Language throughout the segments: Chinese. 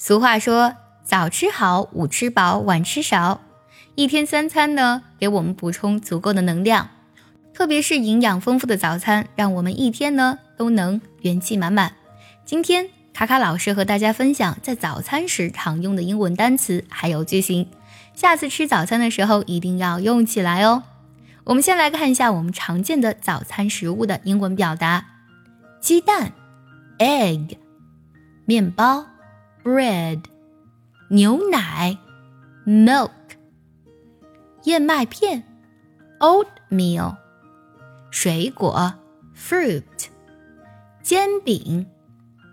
俗话说：“早吃好，午吃饱，晚吃少。”一天三餐呢，给我们补充足够的能量，特别是营养丰富的早餐，让我们一天呢都能元气满满。今天卡卡老师和大家分享在早餐时常用的英文单词还有句型，下次吃早餐的时候一定要用起来哦。我们先来看一下我们常见的早餐食物的英文表达：鸡蛋 （egg）、面包 （bread）、牛奶 （milk）。燕麦片，oatmeal；水果，fruit；煎饼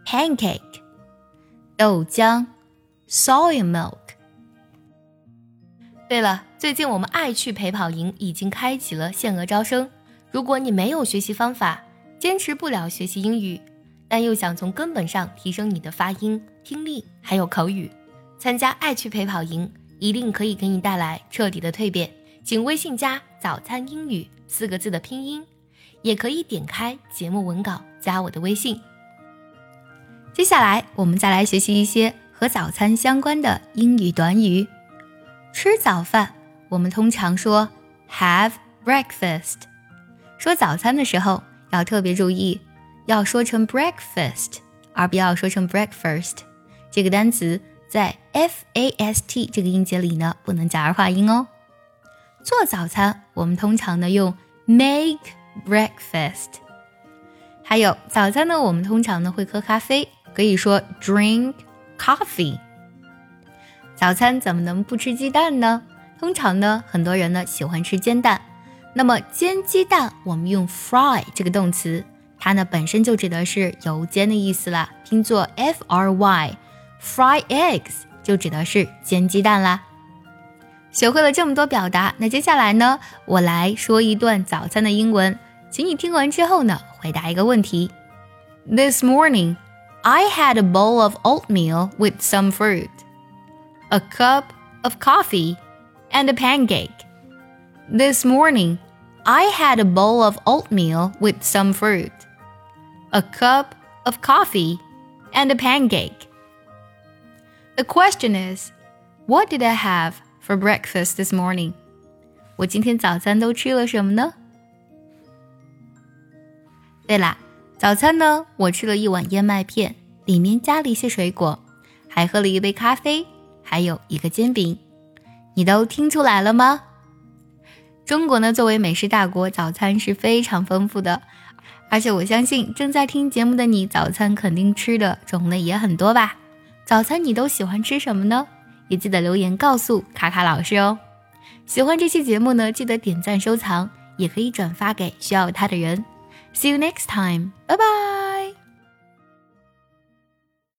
，pancake；豆浆，soy milk。对了，最近我们爱趣陪跑营已经开启了限额招生。如果你没有学习方法，坚持不了学习英语，但又想从根本上提升你的发音、听力还有口语，参加爱趣陪跑营。一定可以给你带来彻底的蜕变，请微信加“早餐英语”四个字的拼音，也可以点开节目文稿加我的微信。接下来，我们再来学习一些和早餐相关的英语短语。吃早饭，我们通常说 “have breakfast”。说早餐的时候要特别注意，要说成 “breakfast”，而不要说成 “breakfast”。这个单词。在 f a s t 这个音节里呢，不能加儿化音哦。做早餐，我们通常呢用 make breakfast。还有早餐呢，我们通常呢会喝咖啡，可以说 drink coffee。早餐怎么能不吃鸡蛋呢？通常呢，很多人呢喜欢吃煎蛋。那么煎鸡蛋，我们用 fry 这个动词，它呢本身就指的是油煎的意思啦，拼作 f r y。Fry eggs 就指的是煎鸡蛋啦。学会了这么多表达，那接下来呢，我来说一段早餐的英文，请你听完之后呢，回答一个问题。This morning, I had a bowl of oatmeal with some fruit, a cup of coffee, and a pancake. This morning, I had a bowl of oatmeal with some fruit, a cup of coffee, and a pancake. The question is, what did I have for breakfast this morning? 我今天早餐都吃了什么呢？对啦，早餐呢，我吃了一碗燕麦片，里面加了一些水果，还喝了一杯咖啡，还有一个煎饼。你都听出来了吗？中国呢，作为美食大国，早餐是非常丰富的， 而且我相信正在听节目的你，早餐肯定吃的种类也很多吧。早餐你都喜欢吃什么呢？也记得留言告诉卡卡老师哦。喜欢这期节目呢，记得点赞收藏，也可以转发给需要它的人。See you next time，拜拜。